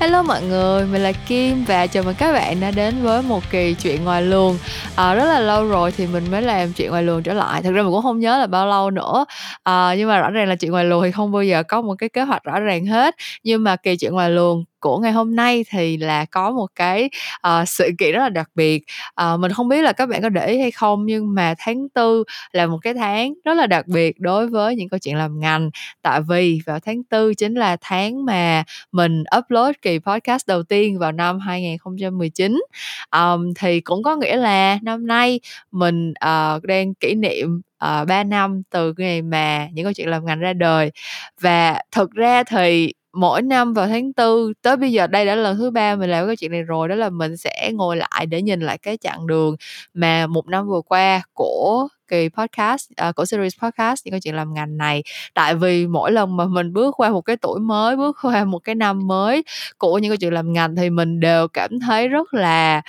Hello mọi người, mình là Kim và chào mừng các bạn đã đến với một kỳ chuyện ngoài luồng. À, Rất là lâu rồi thì mình mới làm chuyện ngoài luồng trở lại Thực ra mình cũng không nhớ là bao lâu nữa. À, Nhưng mà rõ ràng là chuyện ngoài luồng thì không bao giờ có một cái kế hoạch rõ ràng hết. Nhưng mà kỳ chuyện ngoài luồng của ngày hôm nay thì là có một cái uh, sự kiện rất là đặc biệt. Uh, mình không biết là các bạn có để ý hay không nhưng mà tháng tư là một cái tháng rất là đặc biệt đối với những câu chuyện làm ngành. Tại vì vào tháng tư chính là tháng mà mình upload kỳ podcast đầu tiên vào năm 2019 um, thì cũng có nghĩa là năm nay mình uh, đang kỷ niệm uh, 3 năm từ ngày mà những câu chuyện làm ngành ra đời. Và thực ra thì mỗi năm vào tháng tư, tới bây giờ đây đã là lần thứ ba mình làm cái chuyện này rồi, đó là mình sẽ ngồi lại để nhìn lại cái chặng đường mà một năm vừa qua của kỳ podcast uh, của series podcast những câu chuyện làm ngành này. Tại vì mỗi lần mà mình bước qua một cái tuổi mới bước qua một cái năm mới của những câu chuyện làm ngành thì mình đều cảm thấy rất là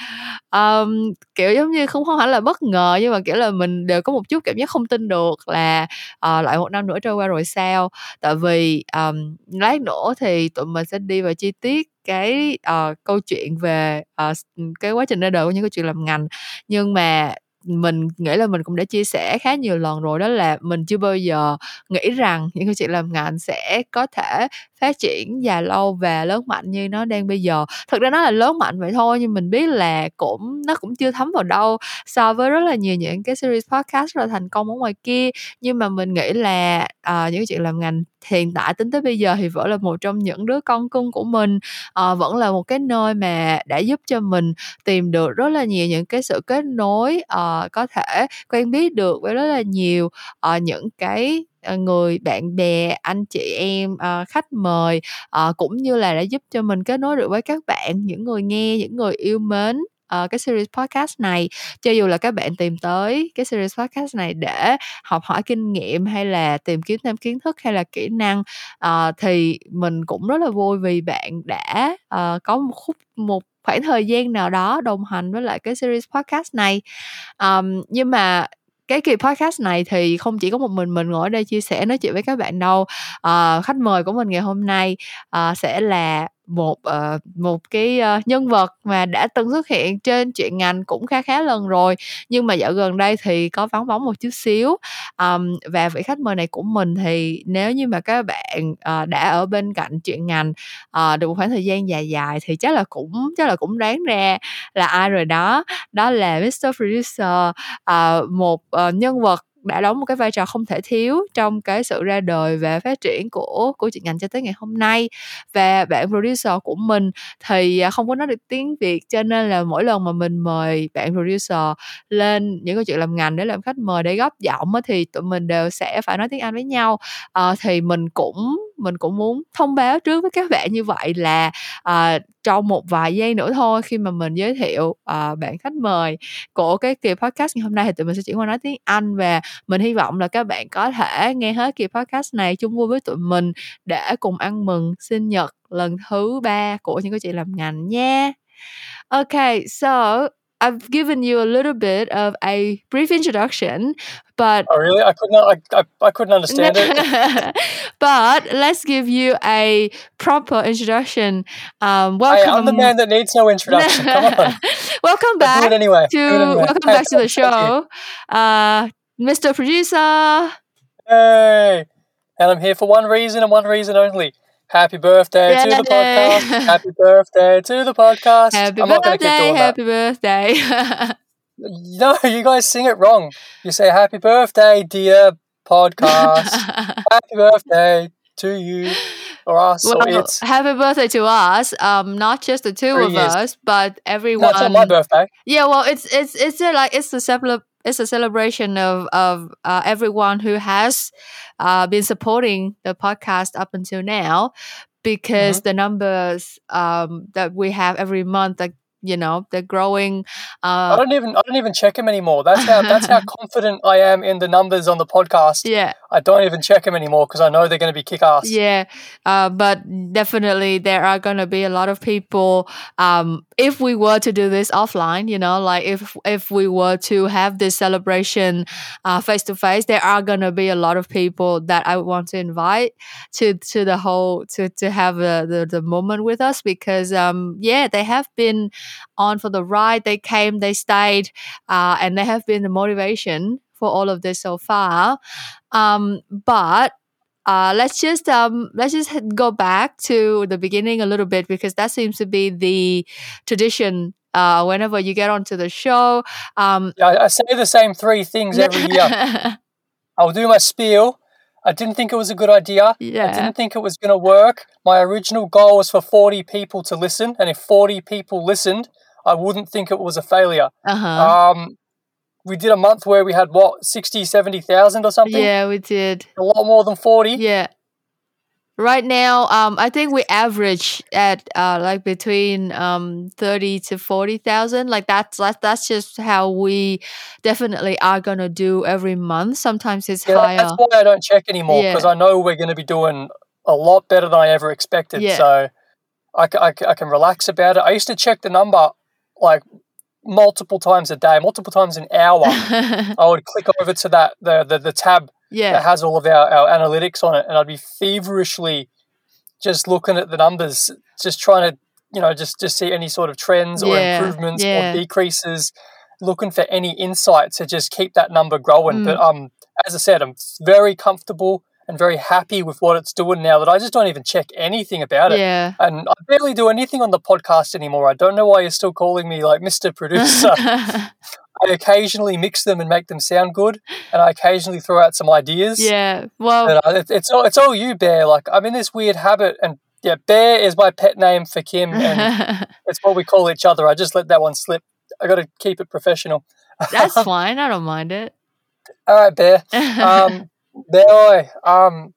um, kiểu giống như không không hẳn là bất ngờ nhưng mà kiểu là mình đều có một chút cảm giác không tin được là uh, lại một năm nữa trôi qua rồi sao. Tại vì um, lát nữa thì tụi mình sẽ đi vào chi tiết cái uh, câu chuyện về uh, cái quá trình ra đời của những câu chuyện làm ngành. Nhưng mà mình nghĩ là mình cũng đã chia sẻ khá nhiều lần rồi đó là mình chưa bao giờ nghĩ rằng những câu chuyện làm ngành sẽ có thể phát triển dài lâu và lớn mạnh như nó đang bây giờ. Thực ra nó là lớn mạnh vậy thôi nhưng mình biết là cũng nó cũng chưa thấm vào đâu so với rất là nhiều những cái series podcast rất là thành công ở ngoài kia. Nhưng mà mình nghĩ là uh, những cái chuyện làm ngành hiện tại tính tới bây giờ thì vẫn là một trong những đứa con cưng của mình à, vẫn là một cái nơi mà đã giúp cho mình tìm được rất là nhiều những cái sự kết nối à, có thể quen biết được với rất là nhiều à, những cái người bạn bè anh chị em uh, khách mời uh, cũng như là đã giúp cho mình kết nối được với các bạn những người nghe những người yêu mến uh, cái series podcast này. Cho dù là các bạn tìm tới cái series podcast này để học hỏi kinh nghiệm hay là tìm kiếm thêm kiến thức hay là kỹ năng uh, thì mình cũng rất là vui vì bạn đã uh, có một khúc một khoảng thời gian nào đó đồng hành với lại cái series podcast này. Um, nhưng mà cái kỳ podcast này thì không chỉ có một mình mình ngồi ở đây chia sẻ nói chuyện với các bạn đâu. À, khách mời của mình ngày hôm nay à, sẽ là một uh, một cái uh, nhân vật mà đã từng xuất hiện trên chuyện ngành cũng khá khá lần rồi nhưng mà dạo gần đây thì có vắng bóng một chút xíu um, và vị khách mời này của mình thì nếu như mà các bạn uh, đã ở bên cạnh chuyện ngành uh, được một khoảng thời gian dài dài thì chắc là cũng chắc là cũng đoán ra là ai rồi đó đó là Mr. Producer uh, một uh, nhân vật đã đóng một cái vai trò không thể thiếu trong cái sự ra đời và phát triển của của chuyện ngành cho tới ngày hôm nay. Và bạn producer của mình thì à, không có nói được tiếng Việt cho nên là mỗi lần mà mình mời bạn producer lên những câu chuyện làm ngành để làm khách mời để góp giọng thì tụi mình đều sẽ phải nói tiếng Anh với nhau. À, thì mình cũng mình cũng muốn thông báo trước với các bạn như vậy là à, trong một vài giây nữa thôi khi mà mình giới thiệu uh, bạn khách mời của cái kỳ podcast ngày hôm nay thì tụi mình sẽ chuyển qua nói tiếng Anh và mình hy vọng là các bạn có thể nghe hết kỳ podcast này chung vui với tụi mình để cùng ăn mừng sinh nhật lần thứ ba của những cái chị làm ngành nha. Okay, so I've given you a little bit of a brief introduction, but oh really? I could not. I, I, I couldn't understand it. but let's give you a proper introduction. Um, welcome. Hey, I'm the man that needs no introduction. Come on. welcome back. do it anyway. To it anyway. welcome back to the show, uh, Mr. Producer. Hey, and I'm here for one reason and one reason only. Happy birthday to the podcast. Happy birthday to the podcast. Happy I'm birthday, not keep doing happy that. birthday. no, you guys sing it wrong. You say happy birthday, dear podcast. happy birthday to you or us well, or it's happy birthday to us. Um, not just the two of years. us, but everyone. That's not my birthday. Yeah, well, it's it's it's a, like it's a separate it's a celebration of of uh, everyone who has uh, been supporting the podcast up until now because mm-hmm. the numbers um, that we have every month like you know they're growing uh, i don't even i don't even check them anymore. That's how that's how confident i am in the numbers on the podcast. Yeah. I don't even check them anymore because i know they're going to be kick-ass. Yeah uh, but definitely there are going to be a lot of people um, if we were to do this offline, you know, like if if we were to have this celebration face to face, there are gonna be a lot of people that I want to invite to to the whole to to have the the, the moment with us because um yeah they have been on for the ride. They came, they stayed, uh, and they have been the motivation for all of this so far. Um, but uh, let's just um, let's just go back to the beginning a little bit because that seems to be the tradition. Uh, whenever you get onto the show, um, yeah, I say the same three things every year. I'll do my spiel. I didn't think it was a good idea. Yeah. I didn't think it was going to work. My original goal was for 40 people to listen. And if 40 people listened, I wouldn't think it was a failure. Uh-huh. Um, we did a month where we had what 60 70,000 or something Yeah, we did. a lot more than 40 Yeah. Right now, um, I think we average at uh like between um thirty to forty thousand. Like that's that's that's just how we definitely are gonna do every month. Sometimes it's yeah, higher. that's why I don't check anymore Yeah. because I know we're going to be doing a lot better than I ever expected Yeah. so I, I, I can relax about it I used to check the number like multiple times a day multiple times an hour I would click over to that the the, the tab that has all of our, our analytics on it and I'd be feverishly just looking at the numbers just trying to you know just just see any sort of trends or Yeah, improvements yeah. or decreases looking for any insight to just keep that number growing Mm. but um as I said I'm very comfortable and very happy with what it's doing now that I just don't even check anything about it yeah. and I barely do anything on the podcast anymore I don't know why you're still calling me like Mr. Producer I occasionally mix them and make them sound good, and I occasionally throw out some ideas. yeah. Well, uh, it, it's all it's all you, Bear. Like I'm in this weird habit, and yeah, Bear is my pet name for Kim, and it's what we call each other. I just let that one slip. I got to keep it professional. that's fine. I don't mind it. all right, Bear. Um, Bear, um,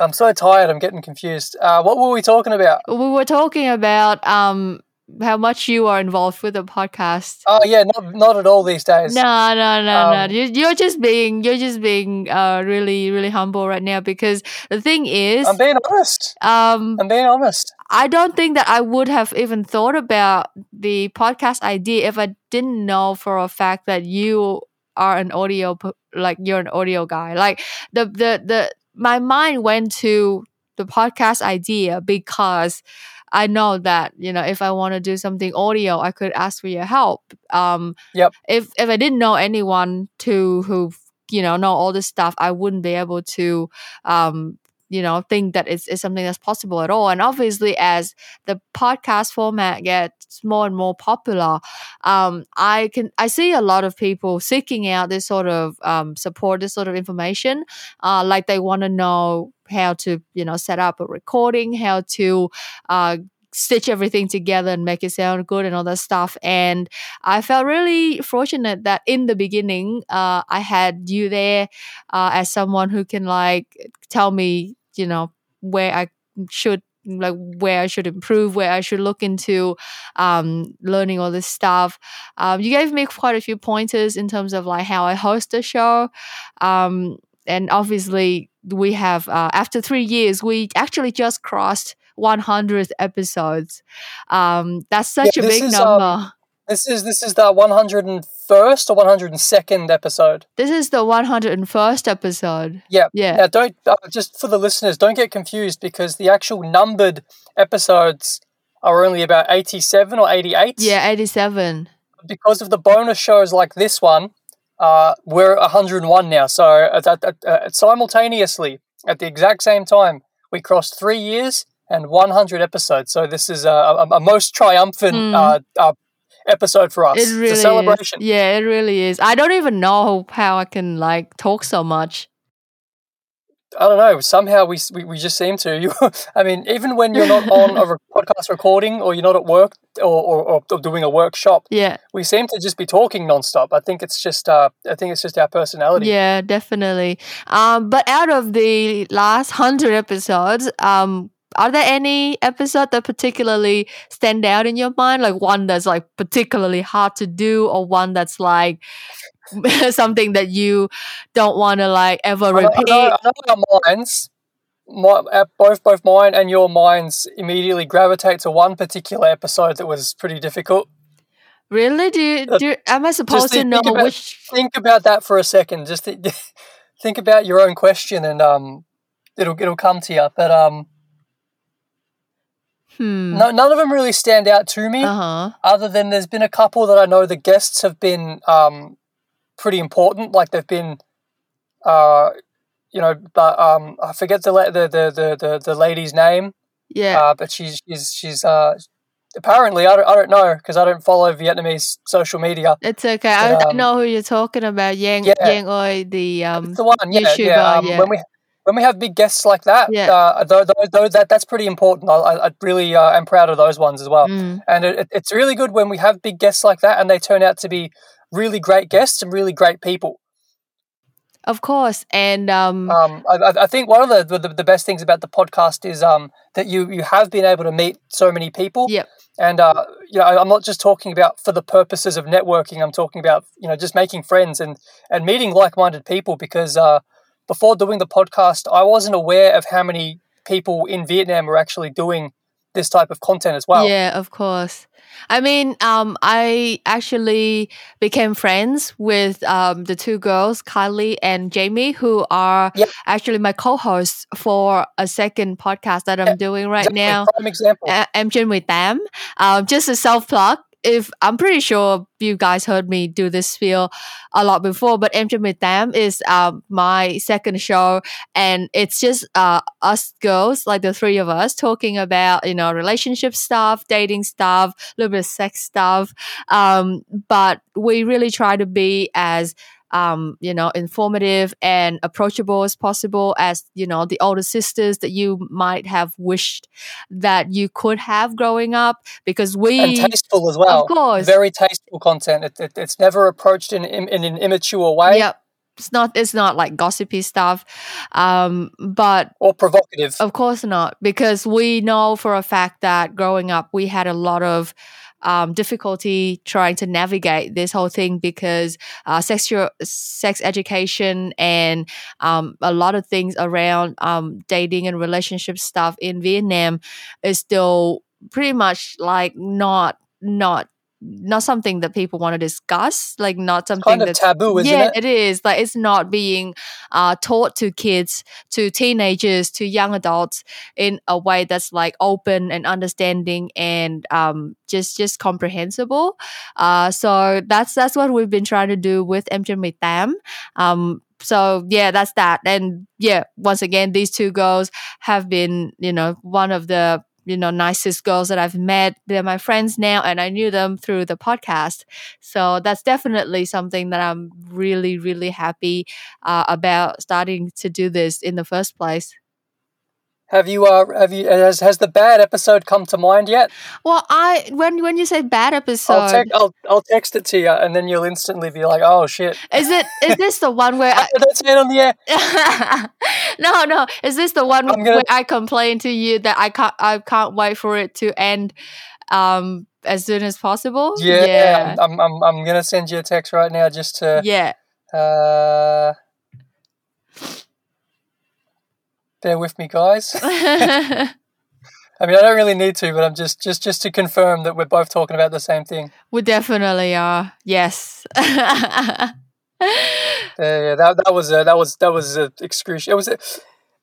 I'm so tired. I'm getting confused. Uh, what were we talking about? we were talking about um how much you are involved with the podcast. Oh yeah, not not at all these days. No, no, no, Um, no. You, you're just being, you're just being, uh, really, really humble right now because the thing is, I'm being honest. um, I'm being honest. I don't think that I would have even thought about the podcast idea if I didn't know for a fact that you are an audio, p- like you're an audio guy. Like the, the, the, my mind went to the podcast idea because I know that you know if I want to do something audio, I could ask for your help. Um, Yep. If if I didn't know anyone to who you know know all this stuff, I wouldn't be able to um you know think that it's, it's something that's possible at all. And obviously, as the podcast format gets more and more popular, um, I can I see a lot of people seeking out this sort of um, support, this sort of information. Uh, like they want to know how to you know set up a recording, how to uh, stitch everything together and make it sound good and all that stuff. And I felt really fortunate that in the beginning, uh, I had you there uh, as someone who can like tell me, you know, where I should like where I should improve, where I should look into um, learning all this stuff. Um, you gave me quite a few pointers in terms of like how I host the show. Um, and obviously, we have uh, after three years, we actually just crossed 100 episodes. Um, that's such Yeah, a big is, number. This is this is the 101st or 102nd episode. this is the 101st episode. Yeah. Yeah. Now, don't uh, just for the listeners, don't get confused because the actual numbered episodes are only about 87 or 88. Yeah, 87. Because of the bonus shows like this one, uh, we're 101 now. So at, uh, simultaneously, at the exact same time, we crossed three years and 100 episodes. So this is a, a, a most triumphant Mm. Episode for us. It really it's a celebration. is. Yeah, it really is. I don't even know how I can like talk so much. I don't know. Somehow we, we, we just seem to. You, I mean, even when you're not on a re- podcast recording or you're not at work or, or, or doing a workshop, Yeah. we seem to just be talking nonstop. I think it's just uh, I think it's just our personality. Yeah, definitely. Um, but out of the last hundred episodes, um, are there any episode that particularly stand out in your mind? Like one that's like particularly hard to do, or one that's like something that you don't want to like ever know, I repeat? know, I know our minds. my, uh, both both mine and your minds immediately gravitate to one particular episode that was pretty difficult. Really? Do you, do you, am I supposed to think know about- which? Think about that for a second. Just th- think about your own question, and um, it'll it'll come to you. But um, Hmm. no, none of them really stand out to me. Uh huh. Other than there's been a couple that I know the guests have been um, pretty important. Like they've been, uh, you know, but um, I forget the la- the, the the the the lady's name. Yeah. Uh, but she's she's she's uh, apparently I don't I don't know because I don't follow Vietnamese social media. it's okay. I, but, I um, know who you're talking about. Yang Yeah. Giang Ơi, the um. It's the one, yeah, YouTuber, yeah. Um, yeah. When we when we have big guests like that, Yeah. uh, though, though, though that that's pretty important. I, I, really uh, am proud of those ones as well. mm, And it, it- it's really good when we have big guests like that, and they turn out to be really great guests and really great people. of course, and um. Um, I, I- I think one of the, the the best things about the podcast is um that you you have been able to meet so many people. Yep. And uh, you know, I'm not just talking about for the purposes of networking. I'm talking about you know just making friends and and meeting like-minded people. Because uh, before doing the podcast, I wasn't aware of how many people in Vietnam were actually doing this type of content as well. Yeah, of course. I mean, um, I actually became friends with um, the two girls, Kylie and Jamie, who are Yep. actually my co-hosts for a second podcast that I'm doing right Exactly, now. Prime example. Uh, em trên 18. Um, just a self plug. If I'm pretty sure you guys heard me do this spiel a lot before, but trên 18 is um, my second show, and it's just uh, us girls, like the three of us, talking about you know relationship stuff, dating stuff, a little bit of sex stuff. Um, but we really try to be as um, you know, informative and approachable as possible as, you know, the older sisters that you might have wished that you could have growing up because we and tasteful as well. of course Very tasteful content. It, it, it's never approached in, in, in an immature way yep it's not it's not like gossipy stuff um but or provocative. Of course not, because we know for a fact that growing up we had a lot of um, difficulty trying to navigate this whole thing because uh, sexual sex education and um, a lot of things around um, dating and relationship stuff in Vietnam is still pretty much like not not not something that people want to discuss like not something kind of that's taboo, isn't yeah, it? it is. Like it's not being uh, taught to kids, to teenagers, to young adults in a way that's like open and understanding and um, just just comprehensible. Uh, so that's that's what we've been trying to do with 18. Um, so yeah, that's that. And yeah, once again, these two girls have been, you know, one of the you know nicest girls that I've met. They're my friends now, and I knew them through the podcast. So that's definitely something that I'm really, really happy uh, about starting to do this in the first place. Have you uh have you has has the bad episode come to mind yet? Well, I when when you say bad episode, I'll text I'll I'll text it to you and then you'll instantly be like, oh shit. is it is this the one where I, Don't it on the air. no, no. Is this the one gonna- where I complain to you that I can't I can't wait for it to end um as soon as possible? Yeah, Yeah. I'm, I'm I'm gonna send you a text right now just to Yeah. uh bear with me guys. I mean I don't really need to, but I'm just just just to confirm that we're both talking about the same thing. we definitely are. Yes. Yeah, yeah, that that was a, that was that was a excruciating. It was a,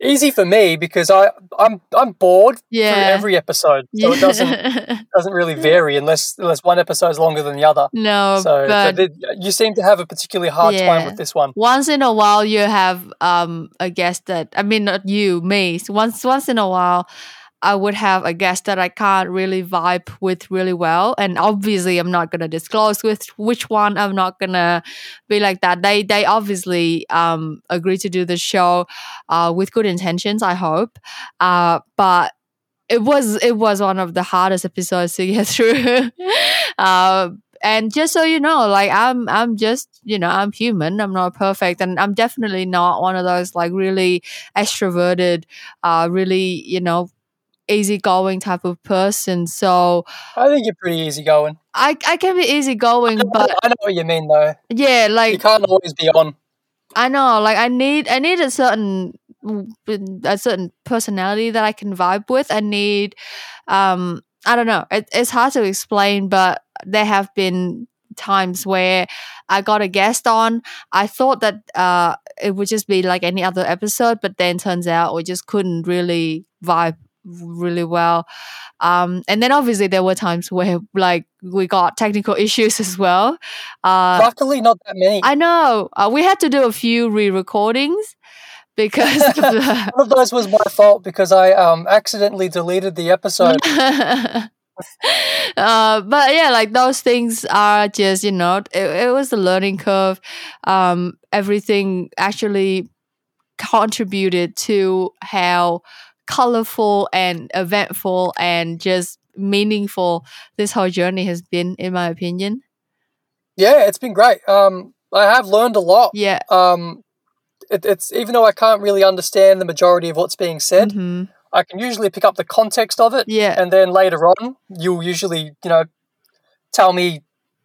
easy for me because I I'm I'm bored through every episode, so it doesn't doesn't really vary unless unless one episode is longer than the other. no, so, so but did, you seem to have a particularly hard time with this one. once in a while you have um a guest that I mean not you, me. So once once in a while I would have a guest that I can't really vibe with really well. And obviously I'm not gonna disclose with which one I'm not gonna be like that. They they obviously um agree to do the show uh with good intentions, I hope. Uh but it was it was one of the hardest episodes to get through. uh and just so you know like i'm i'm just you know i'm human i'm not perfect and i'm definitely not one of those like really extroverted uh really you know easygoing type of person so I think you're pretty easygoing. i i can be easygoing but I know what you mean though. yeah like You can't always be on. i know like i need i need a certain a certain personality that I can vibe with. I need, um, I don't know. It, it's hard to explain, but there have been times where I got a guest on. I thought that uh, it would just be like any other episode, but then turns out we just couldn't really vibe really well. Um, and then obviously there were times where like we got technical issues as well. Uh, Luckily, not that many. I know uh, we had to do a few re-recordings because the- One of those was my fault because I um, accidentally deleted the episode. uh, but yeah, like those things are just you know it, it was a learning curve. Um, everything actually contributed to how colorful and eventful and just meaningful this whole journey has been, in my opinion. yeah, it's been great. Um, I have learned a lot. Yeah. Um, it, it's even though I can't really understand the majority of what's being said, Mhm. I can usually pick up the context of it, Yeah. and then later on, you'll usually you know tell me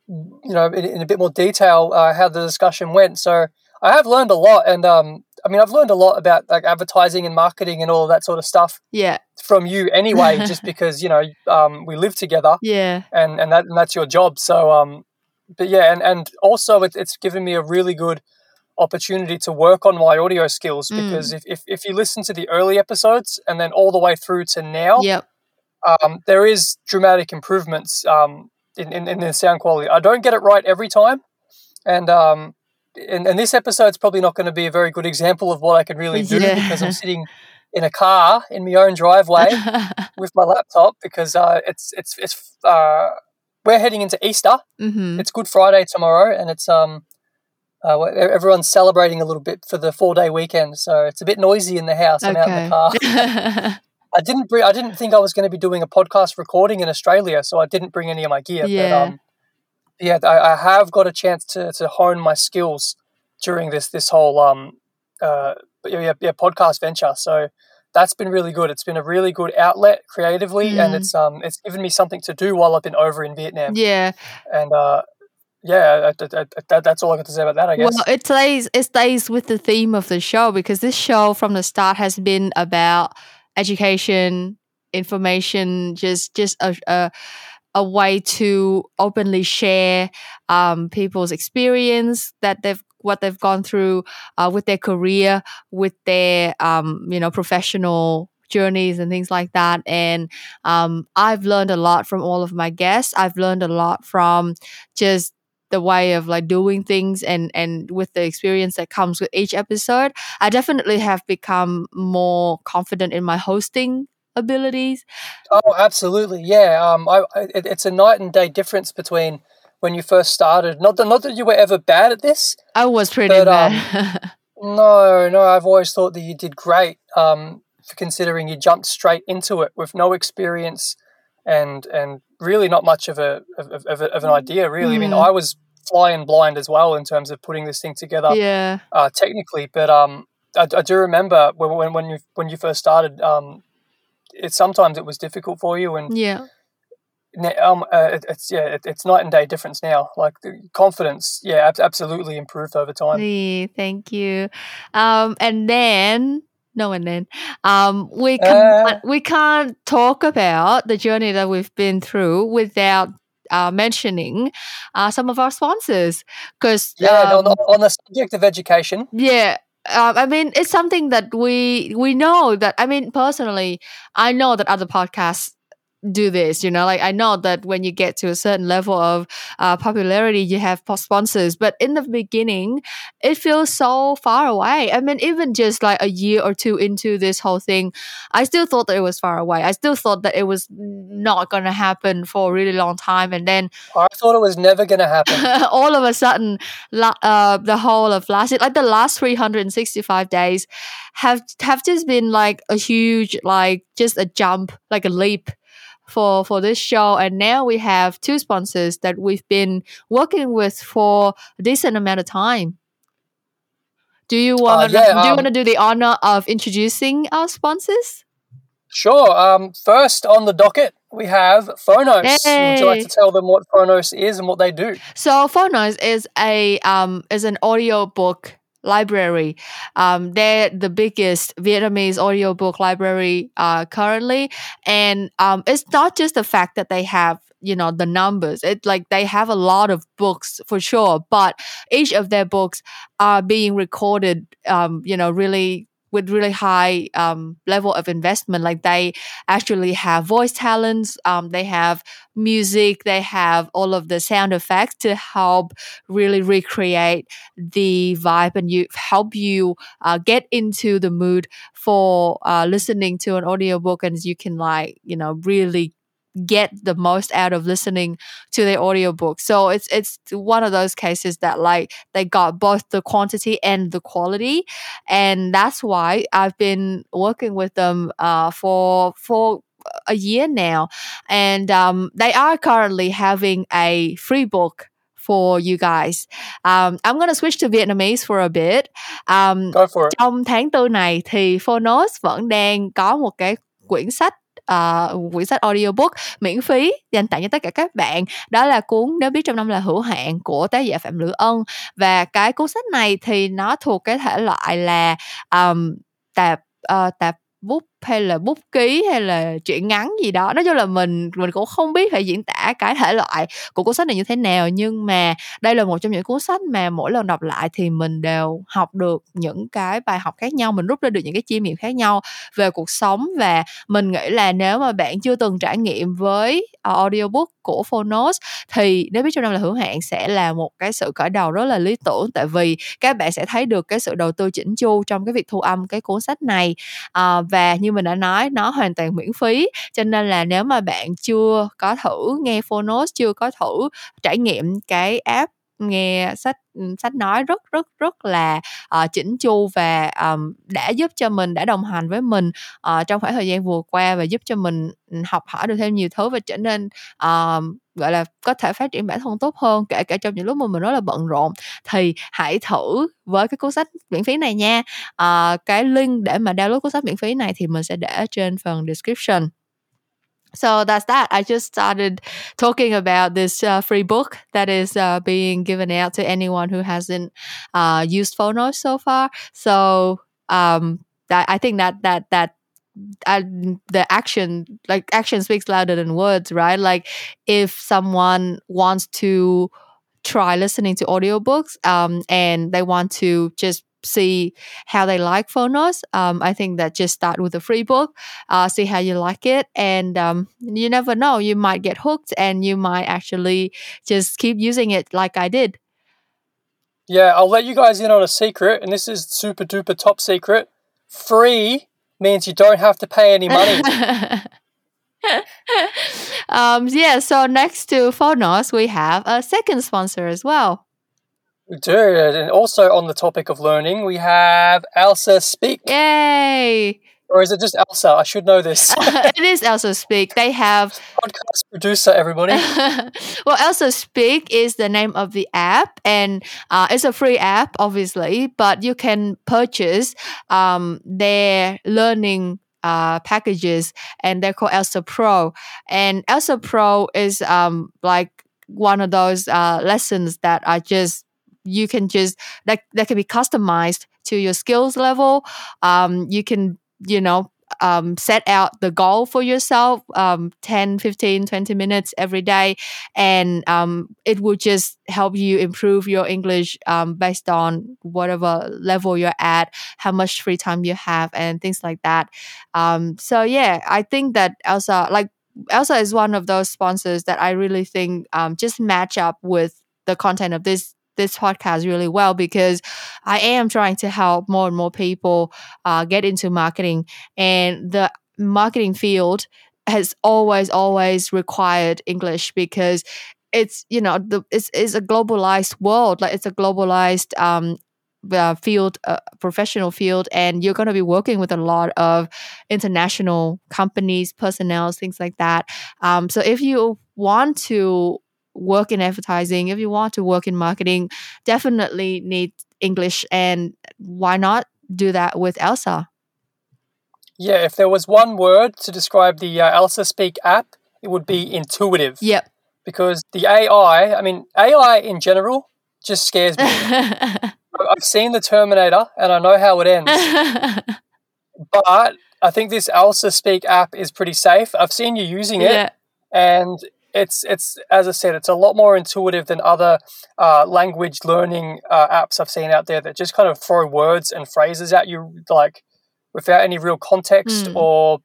you know in, in a bit more detail uh, how the discussion went. So I have learned a lot, and um, I mean I've learned a lot about like advertising and marketing and all that sort of stuff Yeah. from you anyway, just because you know um, we live together Yeah. and and that and that's your job. So um, but yeah, and and also it, it's given me a really good opportunity to work on my audio skills Mm. because if, if if you listen to the early episodes and then all the way through to now, Yep. um, there is dramatic improvements um, in, in, in the sound quality. I don't get it right every time, and um, and, and this episode's probably not going to be a very good example of what I can really do Yeah. because I'm sitting in a car in my own driveway with my laptop because uh, it's it's it's uh, we're heading into Easter. hmm It's Good Friday tomorrow, and it's um. Uh, everyone's celebrating a little bit for the four-day weekend, so it's a bit noisy in the house. I'm out in the car. I didn't bring. I didn't think I was going to be doing a podcast recording in Australia, so I didn't bring any of my gear. Yeah. But um, yeah, I, I have got a chance to, to hone my skills during this this whole um uh yeah, yeah podcast venture. So that's been really good. It's been a really good outlet creatively, and Mm. it's um it's given me something to do while I've been over in Vietnam. yeah. And uh, yeah, that, that, that, that's all I got to say about that. I guess. Well, it stays it stays with the theme of the show because this show from the start has been about education, information, just just a a, a way to openly share um, people's experience that they've what they've gone through uh, with their career, with their um, you know professional journeys and things like that. And um, I've learned a lot from all of my guests. I've learned a lot from just the way of like doing things and and with the experience that comes with each episode i definitely have become more confident in my hosting abilities Oh, absolutely, yeah. Um, I, I it, it's a night and day difference between when you first started. Not that not that you were ever bad at this. i was pretty But, um, bad No, no. I've always thought that you did great. Um, for considering you jumped straight into it with no experience and and really not much of a of, of, of, an idea. Really, I mean, Mm. I was flying blind as well in terms of putting this thing together. yeah uh, technically, but um, I, I do remember when, when when you when you first started. Um, it sometimes it was difficult for you, and yeah um, uh, it, it's yeah, it, it's night and day difference now. Like the confidence, yeah, ab- absolutely improved over time. Yeah, thank you um and then no and then um we Uh. can't we can't talk about the journey that we've been through without uh, mentioning uh, some of our sponsors because Yeah, and on, the, on the subject of education, Yeah. Um, I mean, it's something that we we know that. I mean, personally, I know that other podcasts do this. You know, like I know that when you get to a certain level of uh, popularity, you have sponsors. But in the beginning, it feels so far away. I mean, even just like a year or two into this whole thing, I still thought that it was far away. I still thought that it was not going to happen for a really long time, and then I thought it was never going to happen. all of a sudden, la- uh, the whole of last like the last 365 days, have have just been like a huge, like just a jump, like a leap for for this show. And now we have two sponsors that we've been working with for a decent amount of time. Do you want to yeah, do you um, want to do the honor of introducing our sponsors? Sure. Um, first on the docket, we have Fonos. Would you like to tell them what Fonos is and what they do? So Fonos is a um is an audio book library. Um, they're the biggest Vietnamese audiobook library uh, currently, and um, it's not just the fact that they have you know the numbers it like they have a lot of books for sure but each of their books are being recorded um you know really with really high um, level of investment. Like they actually have voice talents, um, they have music, they have all of the sound effects to help really recreate the vibe and you help you uh, get into the mood for uh, listening to an audiobook and you can like you know really get the most out of listening to the audiobook. So it's it's one of those cases that like they got both the quantity and the quality. And that's why I've been working with them uh, for for a year now. And um, they are currently having a free book for you guys. Um, I'm gonna switch to Vietnamese for a bit. Um, Go for it. trong tháng tư này thì Fonos vẫn đang có một cái quyển sách Ờ, uh, quyển sách audiobook miễn phí dành tặng cho tất cả các bạn. Đó là cuốn nếu biết trong năm là hữu hạn của tác giả phạm lữ ân. Và cái cuốn sách này thì nó thuộc cái thể loại là um, tạp uh, tạp bút hay là bút ký hay là truyện ngắn gì đó. Nói chung là mình mình cũng không biết phải diễn tả cái thể loại của cuốn sách này như thế nào nhưng mà đây là một trong những cuốn sách mà mỗi lần đọc lại thì mình đều học được những cái bài học khác nhau mình rút ra được những cái chiêm nghiệm khác nhau về cuộc sống. Và mình nghĩ là nếu mà bạn chưa từng trải nghiệm với ờ, audiobook của Phonos thì nếu biết trong năm là hữu hạn sẽ là một cái sự khởi đầu rất là lý tưởng. Tại vì các bạn sẽ thấy được cái sự đầu tư chỉnh chu trong cái việc thu âm cái cuốn sách này. À, và như mình đã nói nó hoàn toàn miễn phí. Cho nên là nếu mà bạn chưa có thử nghe Phonos chưa có thử trải nghiệm cái app nghe sách sách nói rất rất rất là ờ, uh, chỉnh chu và um, đã giúp cho mình đã đồng hành với mình uh, trong khoảng thời gian vừa qua và giúp cho mình học hỏi được thêm nhiều thứ và trở nên uh, gọi là có thể phát triển bản thân tốt hơn kể cả trong những lúc mà mình rất là bận rộn thì hãy thử với cái cuốn sách miễn phí này nha à, cái link để mà download cuốn sách miễn phí này thì mình sẽ để trên phần description so that's that. I just started talking about this uh, free book that is uh, being given out to anyone who hasn't uh, used Phonos so far. So um, that I think that that that uh, the action like action speaks louder than words, right? Like if someone wants to try listening to audiobooks um, and they want to just see how they like Fonos. Um, I think that just start with a free book, uh, see how you like it, and um, you never know, you might get hooked and you might actually just keep using it like I did. Yeah, I'll let you guys in on a secret, and this is super duper top secret. Free means you don't have to pay any money. um, yeah, so next to Fonos, we have a second sponsor as well. We do. And also on the topic of learning, we have Elsa Speak. Yay! Or is it just Elsa? I should know this. it is Elsa Speak. They have podcast producer, everybody. well, Elsa Speak is the name of the app, and uh, it's a free app, obviously, but you can purchase um, their learning uh, packages, and they're called Elsa Pro. And Elsa Pro is um, like one of those uh, lessons that are just you can just that that can be customized to your skills level. Um, you can you know um, set out the goal for yourself um, 10 15 20 minutes every day. And um, it will just help you improve your english um, based on whatever level you're at how much free time you have and things like that. Um, so yeah i think that elsa like elsa is one of those sponsors that i really think um, just match up with the content of this this podcast really well because I am trying to help more and more people uh, get into marketing, and the marketing field has always always required English because it's you know the it's, it's a globalized world like it's a globalized um uh, field uh, professional field and you're going to be working with a lot of international companies personnel things like that. Um, so if you want to work in advertising, if you want to work in marketing, definitely need English. And why not do that with Elsa? Yeah, if there was one word to describe the uh, Elsa Speak app, it would be intuitive. Yep. Because the AI, I mean, AI in general just scares me. I've seen the Terminator and I know how it ends, but I think this Elsa Speak app is pretty safe. I've seen you using it, yeah. and it's it's as I said, it's a lot more intuitive than other uh, language learning uh, apps I've seen out there that just kind of throw words and phrases at you like without any real context Mm. or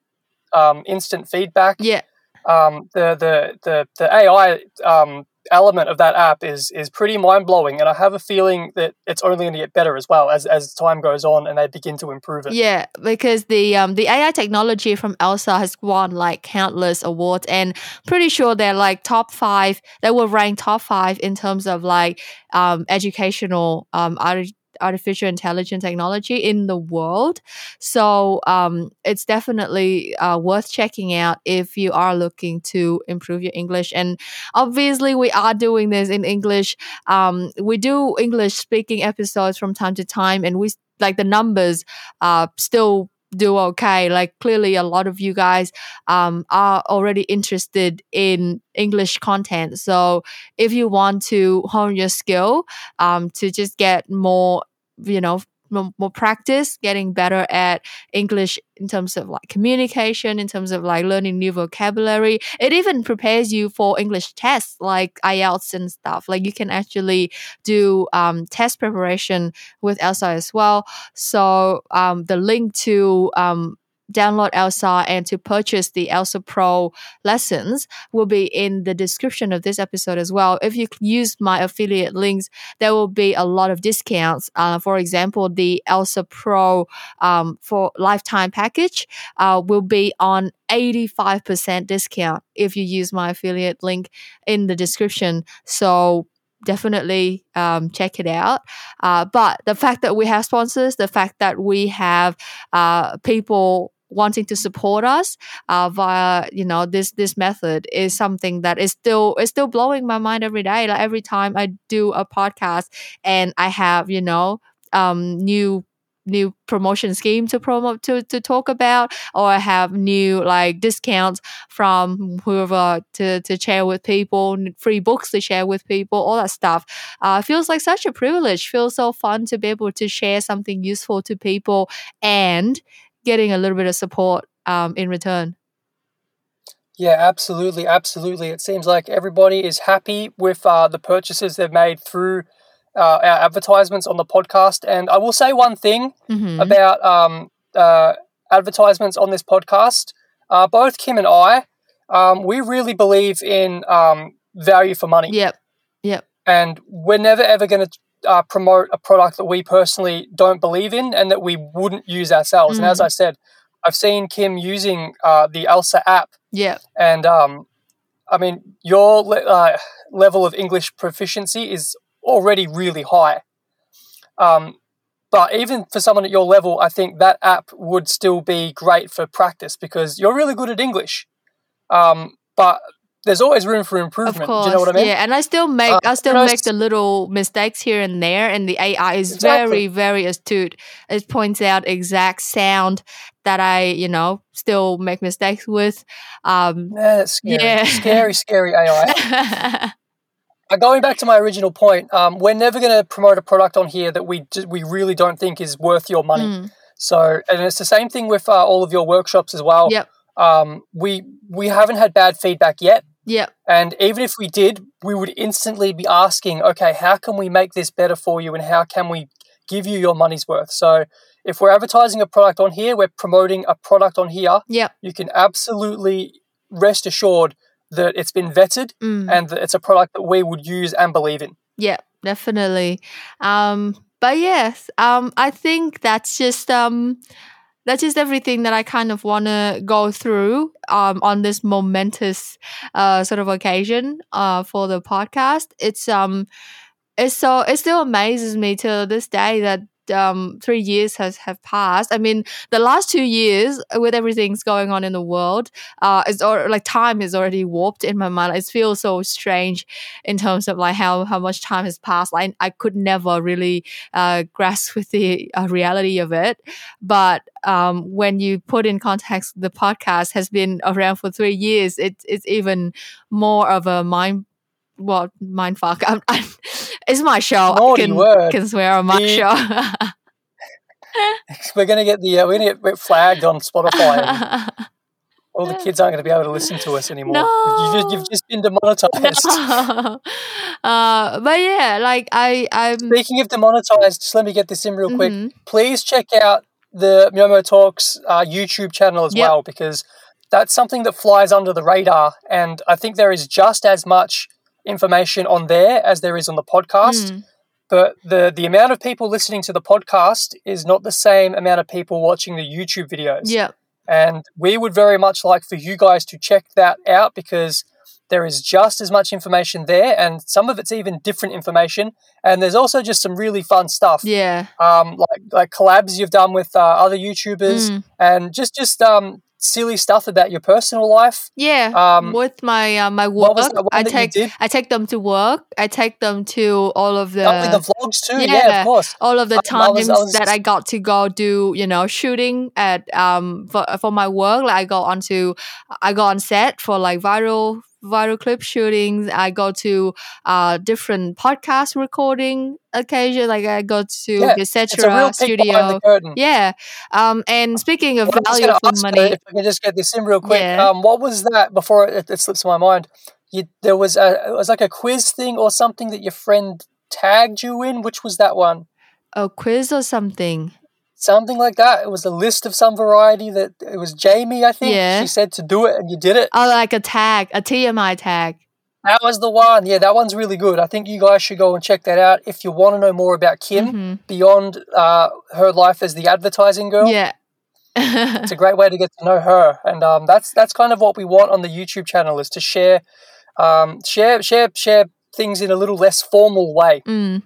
um, instant feedback. Yeah. Um, the the the the AI um, element of that app is is pretty mind blowing, and I have a feeling that it's only going to get better as well as as time goes on and they begin to improve it. Yeah, because the um the AI technology from Elsa has won like countless awards and pretty sure they're like top five. They will rank top five in terms of like um educational um artificial intelligence technology in the world. So um it's definitely uh, worth checking out if you are looking to improve your English. And obviously we are doing this in English. Um we do English speaking episodes from time to time and we like the numbers uh still do okay. Like clearly a lot of you guys um are already interested in english content. So if you want to hone your skill um to just get more you know more, more practice getting better at english in terms of like communication in terms of like learning new vocabulary. It even prepares you for english tests like ielts and stuff. Like you can actually do um, test preparation with elsa as well. So um, the link to um, download Elsa and to purchase the Elsa Pro lessons will be in the description of this episode as well. If you use my affiliate links, there will be a lot of discounts. Uh, for example, the Elsa Pro um, for lifetime package uh, will be on 85% discount if you use my affiliate link in the description. So definitely um, check it out. Uh, but the fact that we have sponsors, the fact that we have uh, people wanting to support us uh, via you know this this method is something that is still is still blowing my mind every day. Like every time I do a podcast and I have you know um, new new promotion scheme to promote to to talk about or I have new like discounts from whoever to to share with people free books to share with people all that stuff uh, feels like such a privilege feels so fun to be able to share something useful to people and getting a little bit of support um, in return Yeah, absolutely, absolutely. It seems like everybody is happy with uh, the purchases they've made through uh, our advertisements on the podcast. And I will say one thing Mhm. about um, uh, advertisements on this podcast. Uh, both Kim and I, um, we really believe in um, value for money. Yep. Yep and we're never ever going to uh, promote a product that we personally don't believe in and that we wouldn't use ourselves. And as I said, I've seen Kim using uh, the Elsa app, yep and um, I mean, your le- uh, level of English proficiency is already really high. Um, but even for someone at your level, I think that app would still be great for practice because you're really good at English. Um, but there's always room for improvement. Of course, Do you know what I mean? yeah, and I still make Uh, I still know, make the little mistakes here and there, and the AI is Exactly. very very astute. It points out exact sound that I you know still make mistakes with. Um, Yeah, that's scary. Yeah. Scary, scary AI. Uh, going back to my original point, um, we're never going to promote a product on here that we ju- we really don't think is worth your money. Mm, So, and it's the same thing with uh, all of your workshops as well. Yep. Um, we we haven't had bad feedback yet, yep. and even if we did, we would instantly be asking, okay, how can we make this better for you, and how can we give you your money's worth? So, if we're advertising a product on here, we're promoting a product on here. Yeah. You can absolutely rest assured that it's been vetted Mm. and that it's a product that we would use and believe in. Yeah, definitely. Um, but yes, um, I think that's just um, that's just everything that I kind of want to go through um, on this momentous uh, sort of occasion uh, for the podcast. It's um, it's so it still amazes me to this day that um three years has have passed. I mean the last two years with everything's going on in the world uh it's or like time is already warped in my mind. It feels so strange in terms of like how how much time has passed. Like i could never really uh grasp with the uh, reality of it. But um when you put in context the podcast has been around for three years it's it's even more of a mind well, mind fuck. I'm, I'm, it's my show. Naughty I can, word. can swear on my The- show. We're gonna get the uh, we're gonna get flagged on Spotify. all the kids aren't gonna be able to listen to us anymore. You've, just, you've just been demonetized. no. uh, but yeah, like I, I'm. Speaking of demonetized, just let me get this in real quick. Mhm. Please check out the Myomo Talks uh, YouTube channel as Yep. well because that's something that flies under the radar, and I think there is just as much information on there as there is on the podcast. Mm. But the the amount of people listening to the podcast is not the same amount of people watching the YouTube videos. Yeah. And we would very much like for you guys to check that out because there is just as much information there, and some of it's even different information. And there's also just some really fun stuff, Yeah. um, like like collabs you've done with uh, other YouTubers, Mm. and just just um, silly stuff about your personal life. Yeah. Um, With my uh, my work, was that one I take? I take them to work. I take them to all of the Oh, the vlogs too. Yeah, yeah. of course. all of the Um, I was- times I was- that I got to go do, you know, shooting at um for for my work. Like I go onto I go on set for like viral viral clip shootings. I go to uh different podcast recording occasion. Like I go to Yeah, the It's a real Cetera studio. the. Yeah. Um and speaking of was value for money. if I can just get this in real quick, Yeah. um, what was that before it, it slips my mind? You, there was a it was like a quiz thing or something that your friend tagged you in. Which was that one? A quiz or something. Something like that. It was a list of some variety that it was Jamie, I think. Yeah. She said to do it, and you did it. Oh like a tag, a TMI tag. That was the one. Yeah, that one's really good. I think you guys should go and check that out if you want to know more about Kim Mhm. beyond uh, her life as the advertising girl. Yeah. it's a great way to get to know her and um, that's that's kind of what we want on the youtube channel is to share um, share share share things in a little less formal way mm.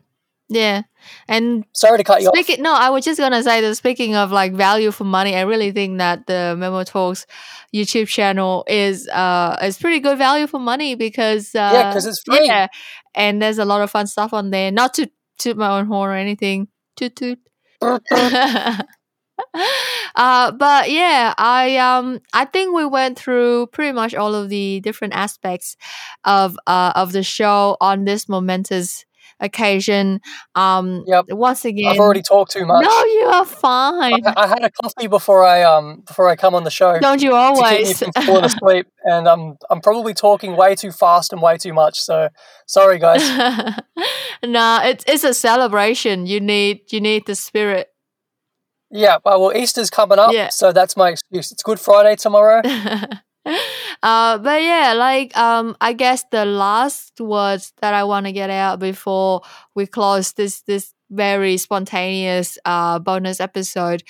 Yeah. And sorry to cut you off no, I was just gonna say that. Speaking of like value for money, I really think that the Memo Talks YouTube channel is uh is pretty good value for money because uh, Yeah, 'cause it's free. Yeah, and there's a lot of fun stuff on there. Not to toot my own horn or anything. Toot toot. uh but yeah i um i think we went through pretty much all of the different aspects of uh of the show on this momentous occasion um Yep. once again i've already talked too much. no you are fine. I, I had a coffee before i um before i come on the show don't you to keep me always? from falling asleep and I'm i'm probably talking way too fast and way too much so sorry guys. Nah it's it's a celebration. You need you need the spirit. Yeah well, well easter's coming up Yeah. so that's my excuse. It's good friday tomorrow uh but yeah like um i guess the last words that i want to get out before we close this this very spontaneous uh bonus episode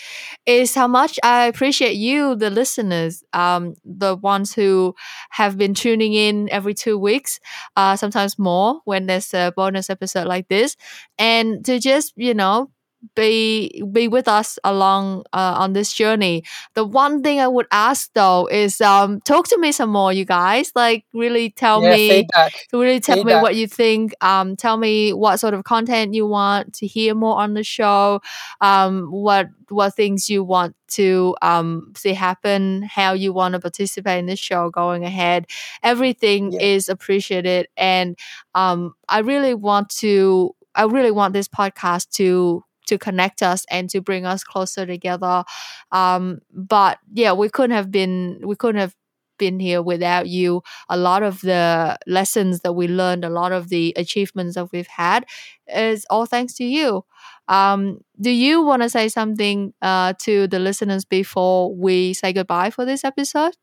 is how much i appreciate you the listeners um the ones who have been tuning in every two weeks uh sometimes more when there's a bonus episode like this. And to just you know be be with us along uh, on this journey the one thing I would ask though is um talk to me some more, you guys. Like really tell yeah me feedback really tell me what you think. Um tell me what sort of content you want to hear more on the show. Um what what things you want to um see happen, how you want to participate in this show going ahead. Everything Yeah. is appreciated and um I really want to I really want this podcast to to connect us and to bring us closer together um but yeah we couldn't have been we couldn't have been here without you a lot of the lessons that we learned a lot of the achievements that we've had is all thanks to you um do you want to say something uh to the listeners before we say goodbye for this episode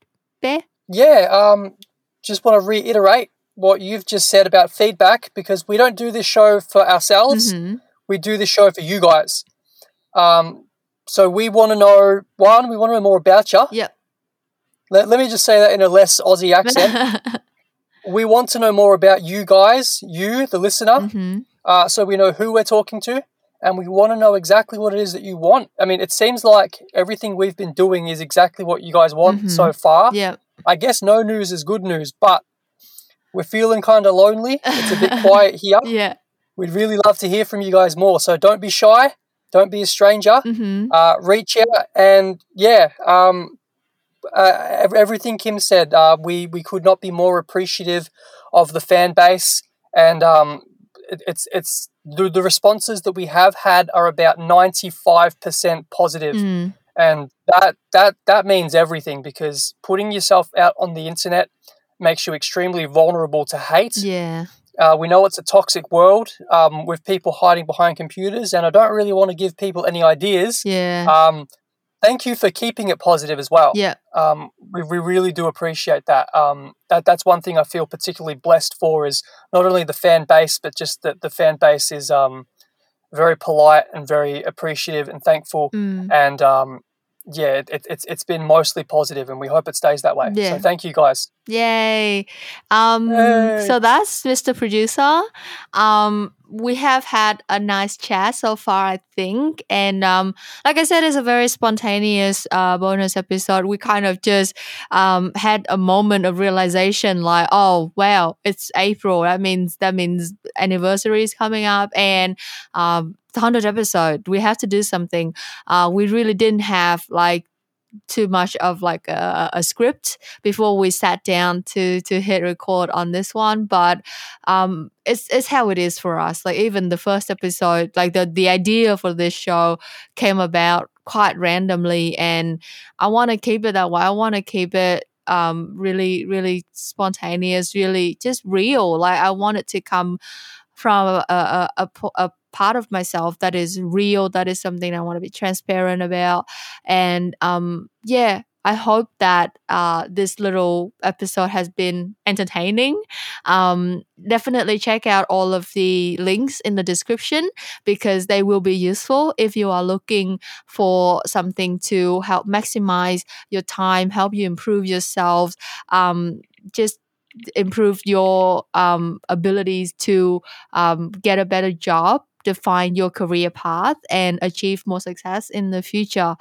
Bear? Yeah, um, just want to reiterate what you've just said about feedback because we don't do this show for ourselves. Mhm. We do this show for you guys. Um, so we want to know one, we want to know more about you. Yeah. Let, let me just say that in a less Aussie accent. we want to know more about you guys, you, the listener, Mhm. uh, so we know who we're talking to. And we want to know exactly what it is that you want. I mean, it seems like everything we've been doing is exactly what you guys want Mhm. so far. Yeah. I guess no news is good news, but we're feeling kind of lonely. It's a bit quiet here. yeah We'd really love to hear from you guys more. So don't be shy. Don't be a stranger. hmm Uh, reach out and yeah, um, uh, everything Kim said. Uh, we we could not be more appreciative of the fan base and um, it, it's it's the, the responses that we have had are about ninety five percent positive. Mm. and that that that means everything because putting yourself out on the internet makes you extremely vulnerable to hate. Yeah. Uh, we know it's a toxic world um, with people hiding behind computers, and I don't really want to give people any ideas. Yeah. Um, thank you for keeping it positive as well. yeah. Um, we, we really do appreciate that. Um, that that's one thing I feel particularly blessed for is not only the fan base, but just that the fan base is um, very polite and very appreciative and thankful. Mm. And um, yeah, it, it, it's it's been mostly positive, and we hope it stays that way. Yeah. So thank you guys. Yay. Um Yay. so that's Mr. Producer. Um we have had a nice chat so far, I think. And um like I said, it's a very spontaneous uh bonus episode. We kind of just um had a moment of realization like, oh wow, it's April. That means that means anniversary is coming up and um the hundredth episode. We have to do something. Uh we really didn't have like too much of like a, a script before we sat down to to hit record on this one but um it's it's how it is for us. Like even the first episode like the the idea for this show came about quite randomly and i want to keep it that way. I want to keep it um really really spontaneous really just real. Like i want it to come from a, a, a, a part of myself that is real that is something i want to be transparent about. And um yeah i hope that uh this little episode has been entertaining. Um definitely check out all of the links in the description because they will be useful if you are looking for something to help maximize your time help you improve yourself um just improve your um abilities to um get a better job define your career path and achieve more success in the future.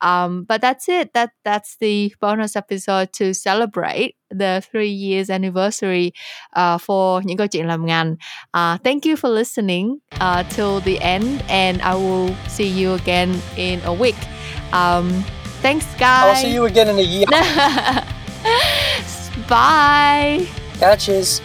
Um, but that's it. That that's the bonus episode to celebrate the three years anniversary uh, for những câu chuyện làm ngành uh, thank you for listening uh, till the end and I will see you again in a week. Um, thanks guys. I'll see you again in a year. bye. Catches.